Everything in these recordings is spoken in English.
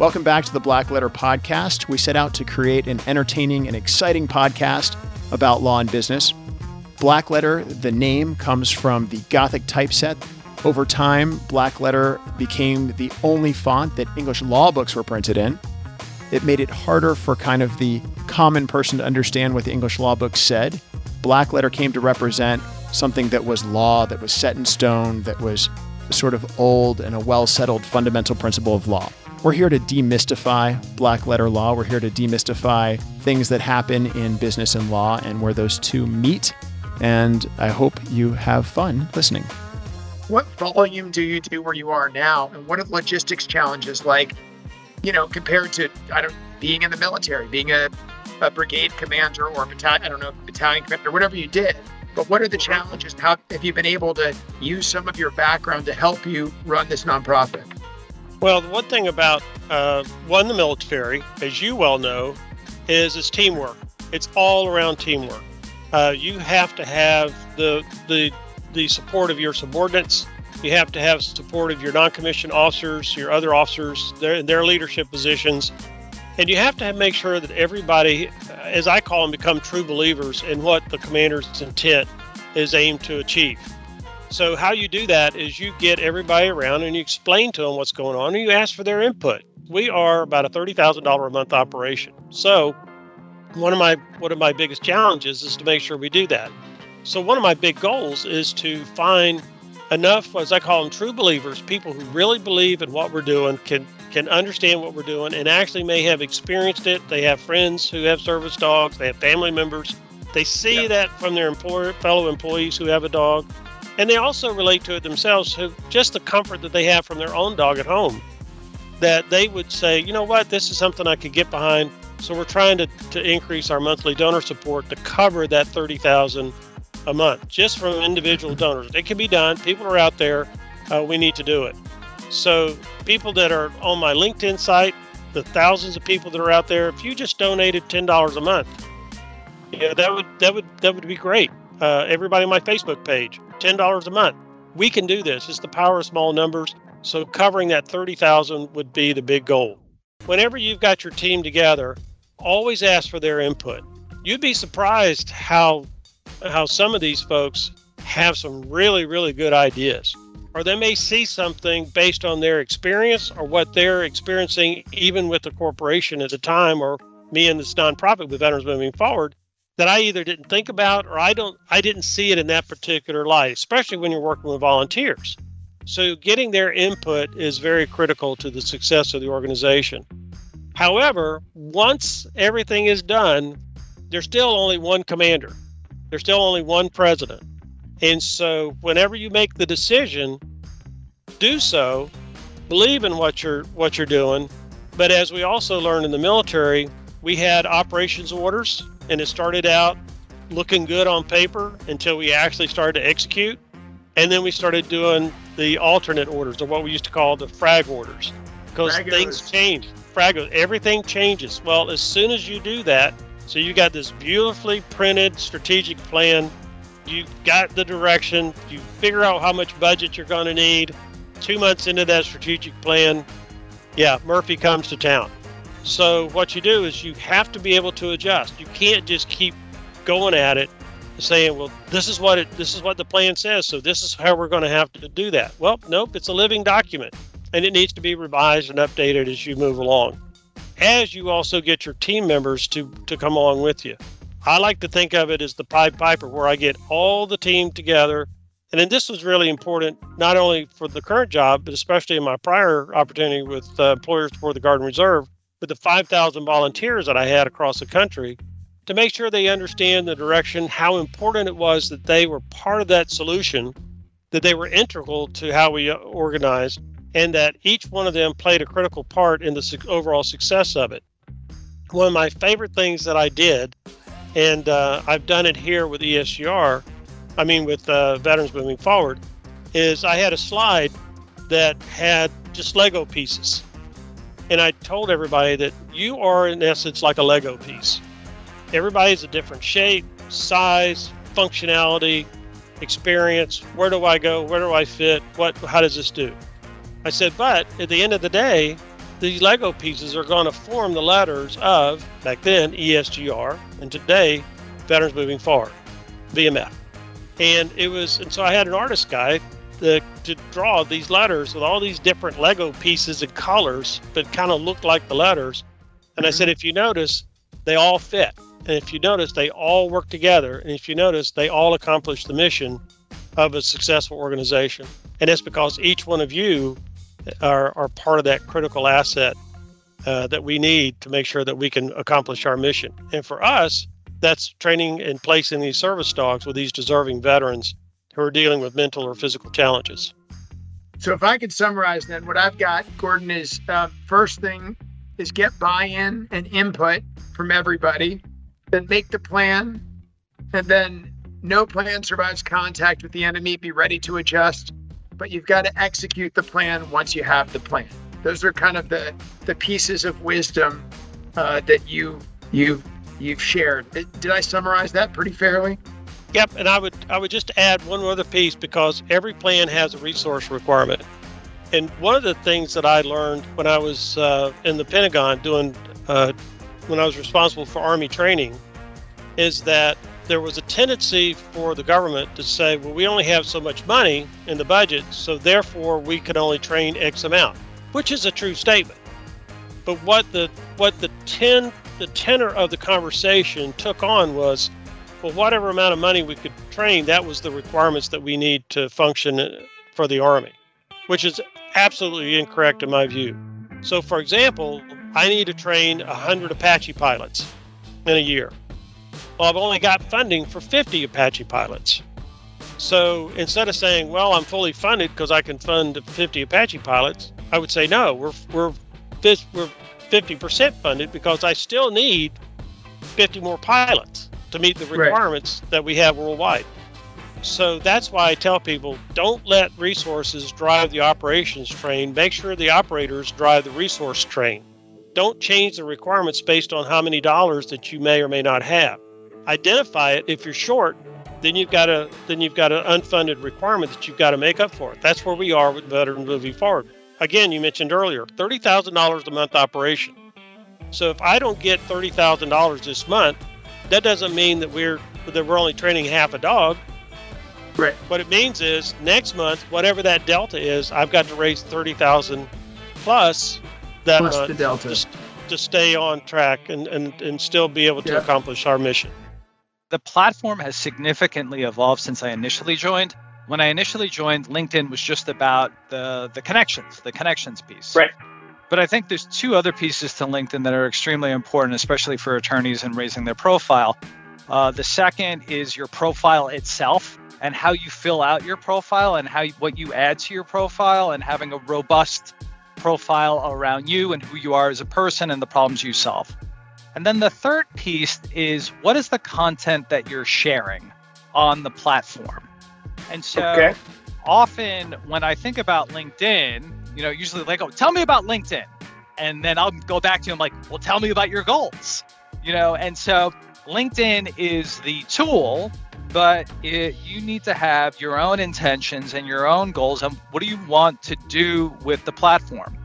Welcome back to the Black Letter Podcast. We set out to create an entertaining and exciting podcast about law and business. Black Letter, the name, comes from the Gothic typeset. Over time, Black Letter became the only font that English law books were printed in. It made it harder for kind of the common person to understand what the English law book said. Black Letter came to represent something that was law, that was set in stone, that was sort of old and a well settled fundamental principle of law. We're here to demystify black letter law. We're here to demystify things that happen in business and law and where those two meet. And I hope you have fun listening. What volume do you do where you are now? And what are the logistics challenges like, you know, compared to, I don't, being in the military, being a, a brigade commander or a battalion, I don't know, battalion commander, whatever you did? But what are the challenges? How have you been able to use some of your background to help you run this nonprofit? Well, the one thing about uh, one the military, as you well know, is it's teamwork. It's all around teamwork. Uh, you have to have the the the support of your subordinates. You have to have support of your non-commissioned officers, your other officers, their their leadership positions, and you have to have, make sure that everybody, as I call them, become true believers in what the commander's intent is aimed to achieve. So how you do that is you get everybody around and you explain to them what's going on and you ask for their input. We are about a thirty thousand dollar a month operation. So one of my one of my biggest challenges is to make sure we do that. So one of my big goals is to find enough, as I call them, true believers, people who really believe in what we're doing, can can understand what we're doing, and actually may have experienced it. They have friends who have service dogs. They have family members. They see that from their employer, fellow employees who have a dog and they also relate to it themselves, who just the comfort that they have from their own dog at home. That they would say, you know what, this is something I could get behind. So we're trying to, to increase our monthly donor support to cover that 30000 a month just from individual donors. It can be done. People are out there. Uh, we need to do it. So people that are on my LinkedIn site, the thousands of people that are out there, if you just donated ten dollars a month, yeah, that would that would that would be great. Uh, everybody on my Facebook page, $10 a month. We can do this. It's the power of small numbers. So covering that 30,000 would be the big goal. Whenever you've got your team together, always ask for their input. You'd be surprised how how some of these folks have some really really good ideas. Or they may see something based on their experience or what they're experiencing even with the corporation at the time or me and this nonprofit with Veterans Moving Forward that I either didn't think about or I don't I didn't see it in that particular light, especially when you're working with volunteers. So getting their input is very critical to the success of the organization. However, once everything is done, there's still only one commander. There's still only one president. And so whenever you make the decision, do so, believe in what you're what you're doing. But as we also learned in the military, we had operations orders and it started out looking good on paper until we actually started to execute. And then we started doing the alternate orders, or what we used to call the frag orders, because things change. Frag, everything changes. Well, as soon as you do that, so you got this beautifully printed strategic plan. You got the direction. You figure out how much budget you're going to need. Two months into that strategic plan, yeah, Murphy comes to town. So what you do is you have to be able to adjust. You can't just keep going at it saying, "Well, this is what it this is what the plan says, so this is how we're going to have to do that." Well, nope, it's a living document and it needs to be revised and updated as you move along. As you also get your team members to to come along with you. I like to think of it as the Pied Piper where I get all the team together and then this was really important, not only for the current job, but especially in my prior opportunity with uh, employers for the Guard and Reserve, with the 5,000 volunteers that I had across the country to make sure they understand the direction, how important it was that they were part of that solution, that they were integral to how we uh, organized, and that each one of them played a critical part in the overall success of it. One of my favorite things that I did, and uh, I've done it here with ESGR, I mean with uh, Veterans Moving Forward, is I had a slide that had just Lego pieces and I told everybody that you are, in essence, like a Lego piece. Everybody's a different shape, size, functionality, experience. Where do I go? Where do I fit? What? How does this do? I said, but at the end of the day, these Lego pieces are going to form the letters of, back then, ESGR, and today, Veterans Moving Forward, VMF. And it was, and so I had an artist guy to, to draw these letters with all these different Lego pieces and colors, but kind of looked like the letters. And I said, Mm-hmm. if you notice, they all fit. And if you notice, they all work together. And if you notice, they all accomplish the mission of a successful organization. And it's because each one of you are, are part of that critical asset uh, that we need to make sure that we can accomplish our mission. And for us, that's training and placing these service dogs with these deserving veterans who are dealing with mental or physical challenges. So if I could summarize then what I've got, Gordon, is uh, first thing is get buy-in and input from everybody, then make the plan, and then no plan survives contact with the enemy. Be ready to adjust, but you've got to execute the plan once you have the plan. Those are kind of the the pieces of wisdom uh, that you you you've shared. Did I summarize that pretty fairly? Yep, and I would I would just add one other piece because every plan has a resource requirement. And one of the things that I learned when I was uh, in the Pentagon doing uh, when I was responsible for Army training is that there was a tendency for the government to say, well, we only have so much money in the budget, so therefore we can only train X amount, which is a true statement. But what the what the ten the tenor of the conversation took on was, well, whatever amount of money we could train, that was the requirements that we need to function for the Army, which is absolutely incorrect in my view. So, for example, I need to train 100 Apache pilots in a year. Well, I've only got funding for 50 Apache pilots. So instead of saying, well, I'm fully funded because I can fund 50 Apache pilots, I would say, no, we're, we're, we're 50% funded because I still need 50 more pilots to meet the Right. requirements that we have worldwide. So that's why I tell people don't let resources drive the operations train. Make sure the operators drive the resource train. Don't change the requirements based on how many dollars that you may or may not have. Identify it. If you're short, then you've got a then you've got an unfunded requirement that you've got to make up for. That's where we are with Veterans Moving Forward. Again, you mentioned earlier, thirty thousand dollars a month operation. So if I don't get thirty thousand dollars this month, that doesn't mean that we're that we're only training half a dog. Right. What it means is next month, whatever that delta is, I've got to raise thirty thousand plus that Plus month the delta. just to stay on track and, and, and still be able to Yeah. accomplish our mission. the platform has significantly evolved since I initially joined. When I initially joined, LinkedIn was just about the the connections, the connections piece. Right. But I think there's two other pieces to LinkedIn that are extremely important, especially for attorneys and raising their profile. Uh, the second is your profile itself and how you fill out your profile and how you, what you add to your profile and having a robust profile around you and who you are as a person and the problems you solve. And then the third piece is what is the content that you're sharing on the platform? And so Okay. often when I think about LinkedIn, you know, usually like, oh, tell me about LinkedIn. And then I'll go back to him like, well, tell me about your goals. You know, and so LinkedIn is the tool, but it, you need to have your own intentions and your own goals and what do you want to do with the platform.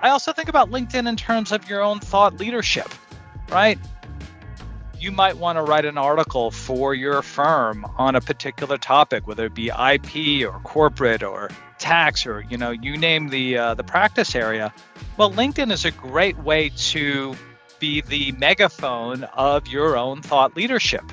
I also think about LinkedIn in terms of your own thought leadership, right? You might want to write an article for your firm on a particular topic, whether it be IP or corporate or tax or you know you name the uh, the practice area. Well, LinkedIn is a great way to be the megaphone of your own thought leadership.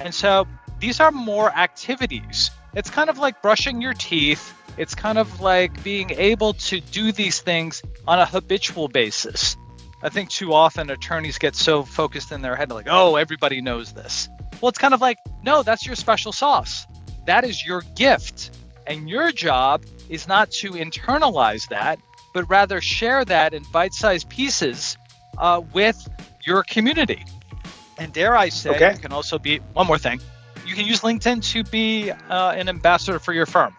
And so these are more activities. It's kind of like brushing your teeth. It's kind of like being able to do these things on a habitual basis. I think too often attorneys get so focused in their head, like, oh, everybody knows this. Well, it's kind of like, no, that's your special sauce. That is your gift. And your job is not to internalize that, but rather share that in bite sized pieces uh, with your community. And dare I say, Okay. you can also be one more thing. You can use LinkedIn to be uh, an ambassador for your firm.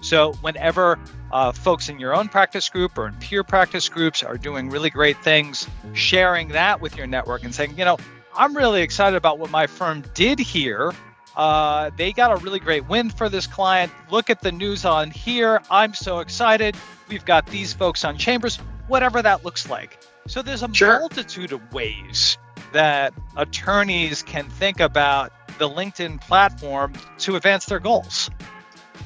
So whenever uh, folks in your own practice group or in peer practice groups are doing really great things, sharing that with your network and saying, you know, I'm really excited about what my firm did here. Uh, they got a really great win for this client. Look at the news on here. I'm so excited. We've got these folks on Chambers. whatever that looks like. So there's a Sure. multitude of ways that attorneys can think about the LinkedIn platform to advance their goals.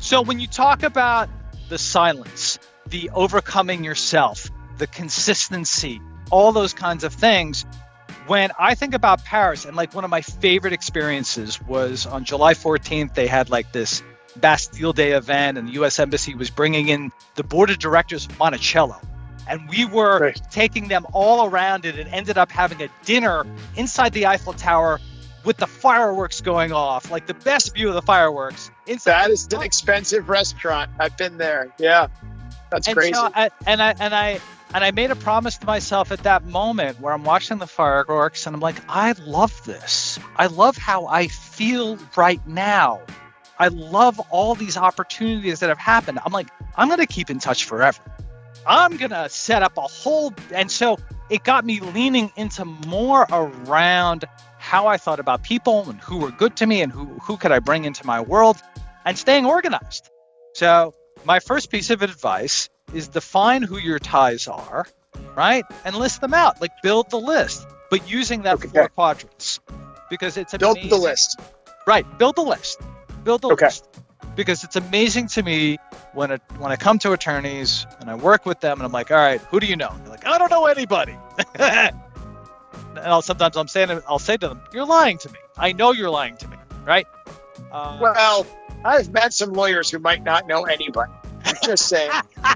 So when you talk about the silence, the overcoming yourself, the consistency, all those kinds of things, when I think about Paris, and like one of my favorite experiences was on July 14th, they had like this Bastille Day event, and the US Embassy was bringing in the board of directors of Monticello. And we were Right. taking them all around it and ended up having a dinner inside the Eiffel Tower with the fireworks going off, like the best view of the fireworks. Inside That is an expensive restaurant. I've been there. Yeah, that's and crazy. So I, and I and I and I made a promise to myself at that moment where I'm watching the fireworks and I'm like, I love this. I love how I feel right now. I love all these opportunities that have happened. I'm like, I'm gonna keep in touch forever. I'm gonna set up a whole and so it got me leaning into more around how I thought about people and who were good to me and who who could I bring into my world and staying organized. So my first piece of advice is define who your ties are, right? And list them out. Like build the list, but using that Okay. four quadrants. Because it's amazing. Build the list. Right. Build the list. Build the Okay. list. Because it's amazing to me when it, when I come to attorneys and I work with them and I'm like, all right, who do you know? They're like, I don't know anybody. and I'll, sometimes I'm saying I'll say to them, you're lying to me. I know you're lying to me, right? Uh, Well, I've met some lawyers who might not know anybody. I'm just saying.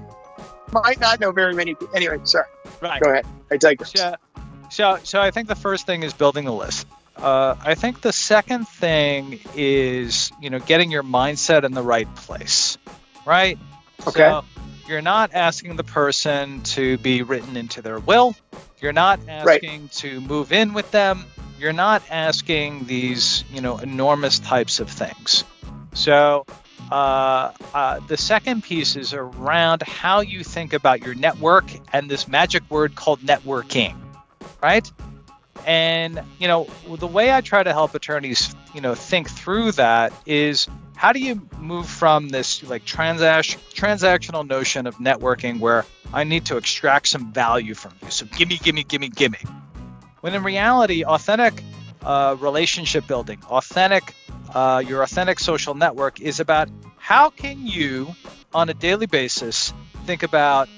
might not know very many. people. Anyway, sorry. right. Go ahead. I digress. So, so, so I think the first thing is building the list. Uh, I think the second thing is, you know, getting your mindset in the right place, right? Okay. So you're not asking the person to be written into their will. You're not asking to move in with them. You're not asking these, you know, enormous types of things. So uh, uh, the second piece is around how you think about your network and this magic word called networking, right? And you know the way I try to help attorneys, you know, think through that is how do you move from this like transaction transactional notion of networking where I need to extract some value from you, so gimme, gimme, gimme, gimme. When in reality, authentic uh, relationship building, authentic uh, your authentic social network is about how can you, on a daily basis, think about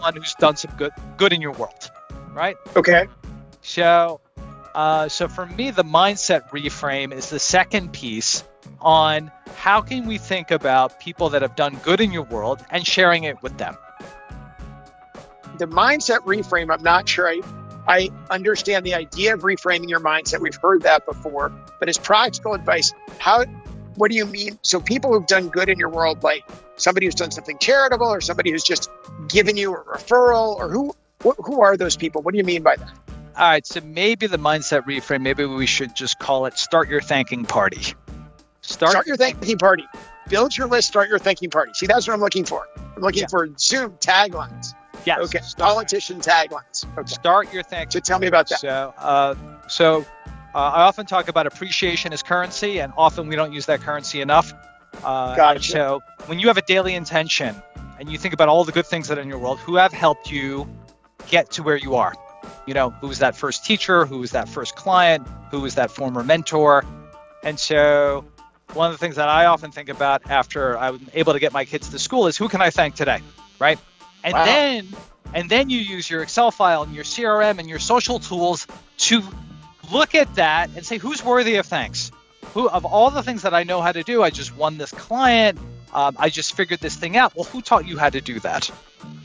one who's done some good good in your world, right? Okay. So, uh, so for me, the mindset reframe is the second piece on how can we think about people that have done good in your world and sharing it with them. The mindset reframe, I'm not sure I, I understand the idea of reframing your mindset. We've heard that before, but as practical advice, how, what do you mean? So people who've done good in your world, like somebody who's done something charitable or somebody who's just given you a referral or who, who, who are those people? What do you mean by that? All right, so maybe the mindset reframe, maybe we should just call it start your thanking party. Start, Start your thanking party. Build your list, start your thinking party. See, that's what I'm looking for. I'm looking Yeah. for Zoom taglines. Yes, Okay. Politician taglines. Okay. start your thanking So tell me about that. So, uh, so uh, I often talk about appreciation as currency, and often we don't use that currency enough. Uh, Gotcha. So, when you have a daily intention and you think about all the good things that are in your world, who have helped you get to where you are? You know, who was that first teacher? Who was that first client? Who was that former mentor? And so, one of the things that I often think about after I'm able to get my kids to school is who can I thank today, right? And Wow. then and then you use your Excel file and your CRM and your social tools to look at that and say who's worthy of thanks. Who of all the things that I know how to do, I just won this client. Um, I just figured this thing out. Well, who taught you how to do that?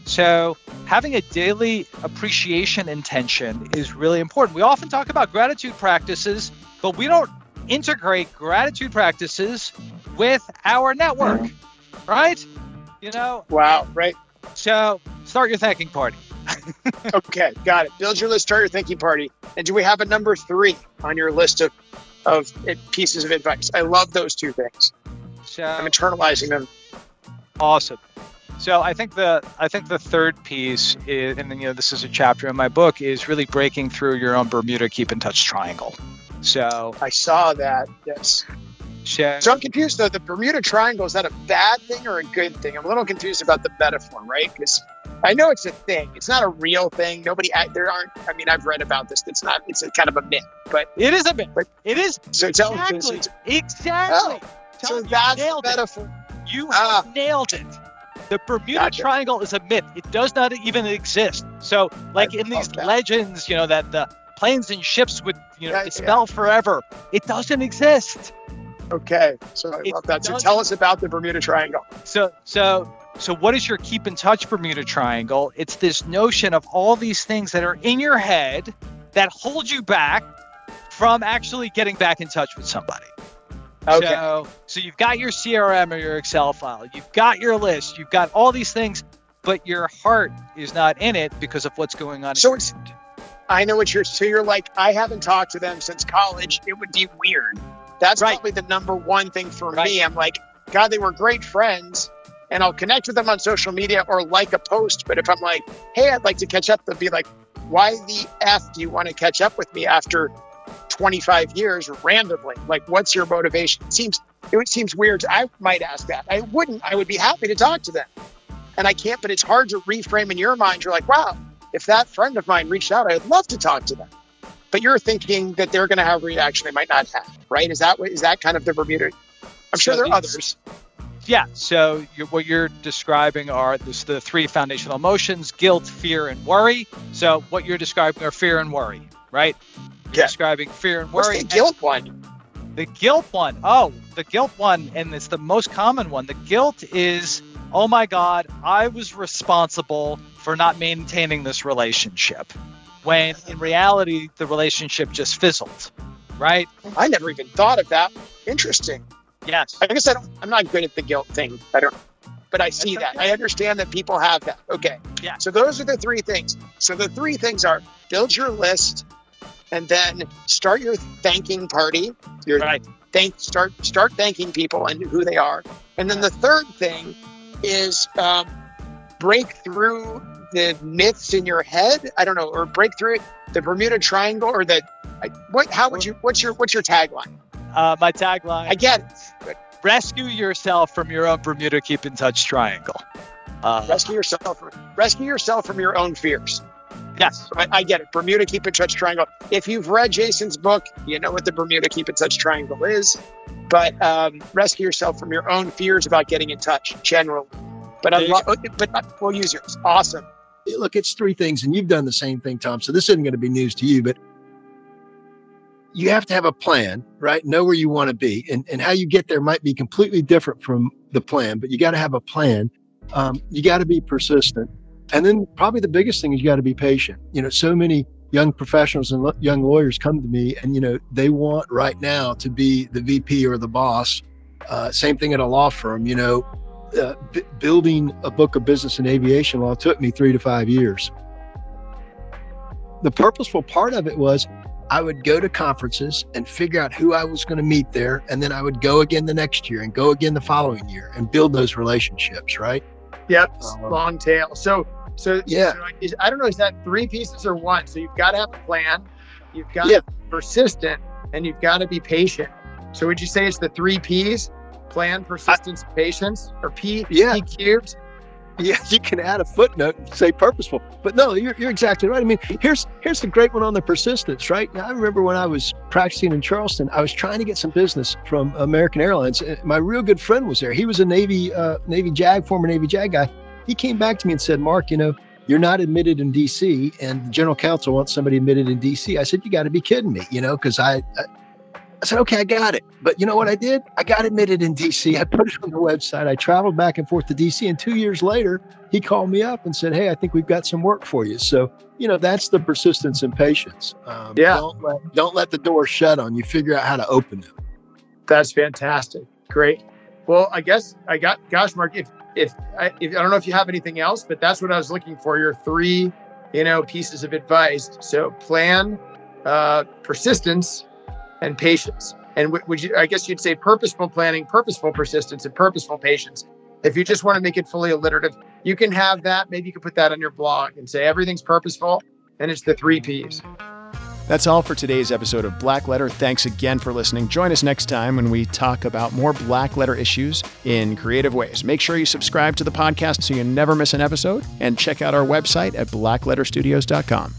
So having a daily appreciation intention is really important. We often talk about gratitude practices, but we don't integrate gratitude practices with our network, right? You know, Wow. Right. So start your thanking party. Okay. Got it. Build your list, start your thinking party. And do we have a number three on your list of, of pieces of advice? I love those two things. So I'm internalizing them. Awesome. So I think the I think the third piece is, and then, you know this is a chapter in my book, is really breaking through your own Bermuda keep in touch triangle. So, I saw that. Yes. So So I'm confused though. The Bermuda Triangle is that a bad thing or a good thing? I'm a little confused about the metaphor, right? Because I know it's a thing. It's not a real thing. Nobody, there aren't. I mean, I've read about this. It's not. It's a kind of a myth. But it is a myth. But, it is. So tell exactly. me. Exactly. Oh, so that's the metaphor. It. You ah. nailed it. The Bermuda gotcha. Triangle is a myth. It does not even exist. So, like in these okay. legends, you know that the planes and ships would, you know, yeah, dispel yeah. forever. It doesn't exist. Okay, so I love that. So tell us about the Bermuda Triangle. So, so, so, what is your keep in touch Bermuda Triangle? It's this notion of all these things that are in your head that hold you back from actually getting back in touch with somebody. Okay. So, so you've got your CRM or your Excel file, you've got your list, you've got all these things, but your heart is not in it because of what's going on. So it's, I know what you're. So you're like, I haven't talked to them since college. It would be weird. That's right. probably the number one thing for right. me. I'm like, God, they were great friends, and I'll connect with them on social media or like a post. But if I'm like, hey, I'd like to catch up, they'll be like, why the f do you want to catch up with me after 25 years randomly? Like, what's your motivation? It seems it seems weird. I might ask that. I wouldn't. I would be happy to talk to them, and I can't. But it's hard to reframe in your mind. You're like, wow, if that friend of mine reached out, I'd love to talk to them. But you're thinking that they're going to have a reaction they might not have, right? Is that is that kind of the Bermuda? I'm sure there are others. Yeah. So you're, what you're describing are this, the three foundational emotions: guilt, fear, and worry. So what you're describing are fear and worry, right? You're yeah. describing fear and worry. What's the guilt one? The guilt one. Oh, the guilt one, and it's the most common one. The guilt is, oh my God, I was responsible for not maintaining this relationship. When in reality, the relationship just fizzled, right? I never even thought of that. Interesting. Yes. I guess I don't, I'm not good at the guilt thing. I don't, but I see that. I understand that people have that. Okay. Yeah. So those are the three things. So the three things are build your list, and then start your thanking party. Your right. Thank start start thanking people and who they are. And then the third thing is um, break through the myths in your head. I don't know, or break through the Bermuda Triangle, or the what? How would you? What's your what's your tagline? Uh, my tagline. I get it. Rescue yourself from your own Bermuda Keep in Touch Triangle. Uh, rescue yourself. From, rescue yourself from your own fears. Yes, I, I, get it. Bermuda Keep in Touch Triangle. If you've read Jason's book, you know what the Bermuda Keep in Touch Triangle is. But um, rescue yourself from your own fears about getting in touch, generally. But I love, but we'll use yours. Awesome. Look, it's three things, and you've done the same thing, Tom. So this isn't going to be news to you, but you have to have a plan, right? Know where you want to be, and and how you get there might be completely different from the plan, but you got to have a plan. Um, you got to be persistent, and then probably the biggest thing is you got to be patient. You know, so many young professionals and lo- young lawyers come to me, and you know they want right now to be the VP or the boss. Uh, same thing at a law firm. You know, uh, b- building a book of business and aviation law took me three to five years. The purposeful part of it was I would go to conferences and figure out who I was going to meet there. And then I would go again the next year and go again the following year and build those relationships, right? Yep. Um, long tail. So, so, yeah. So is, I don't know, is that three pieces or one? So you've got to have a plan, you've got yeah. to be persistent, and you've got to be patient. So would you say it's the three P's? Plan, persistence, I, patience, or P, yeah. P cubed. Yeah, you can add a footnote and say purposeful. But no, you're, you're exactly right. I mean, here's here's the great one on the persistence, right? Now, I remember when I was practicing in Charleston, I was trying to get some business from American Airlines. My real good friend was there. He was a Navy uh, Navy JAG, former Navy JAG guy. He came back to me and said, Mark, you know, you're not admitted in DC and the general counsel wants somebody admitted in DC. I said, you got to be kidding me, you know, because I, I I said, okay, I got it. But you know what I did? I got admitted in DC. I put it on the website. I traveled back and forth to DC. And two years later, he called me up and said, hey, I think we've got some work for you. So, you know, that's the persistence and patience. Um, yeah. Don't let, don't let the door shut on you. Figure out how to open it. That's fantastic. Great. Well, I guess I got, gosh, Mark, if, if I, if I don't know if you have anything else, but that's what I was looking for. Your three, you know, pieces of advice. So plan, uh, persistence, and patience. And would you, I guess you'd say purposeful planning, purposeful persistence, and purposeful patience. If you just want to make it fully alliterative, you can have that. Maybe you can put that on your blog and say everything's purposeful and it's the three P's. That's all for today's episode of Black Letter. Thanks again for listening. Join us next time when we talk about more Black Letter issues in creative ways. Make sure you subscribe to the podcast so you never miss an episode and check out our website at blackletterstudios.com.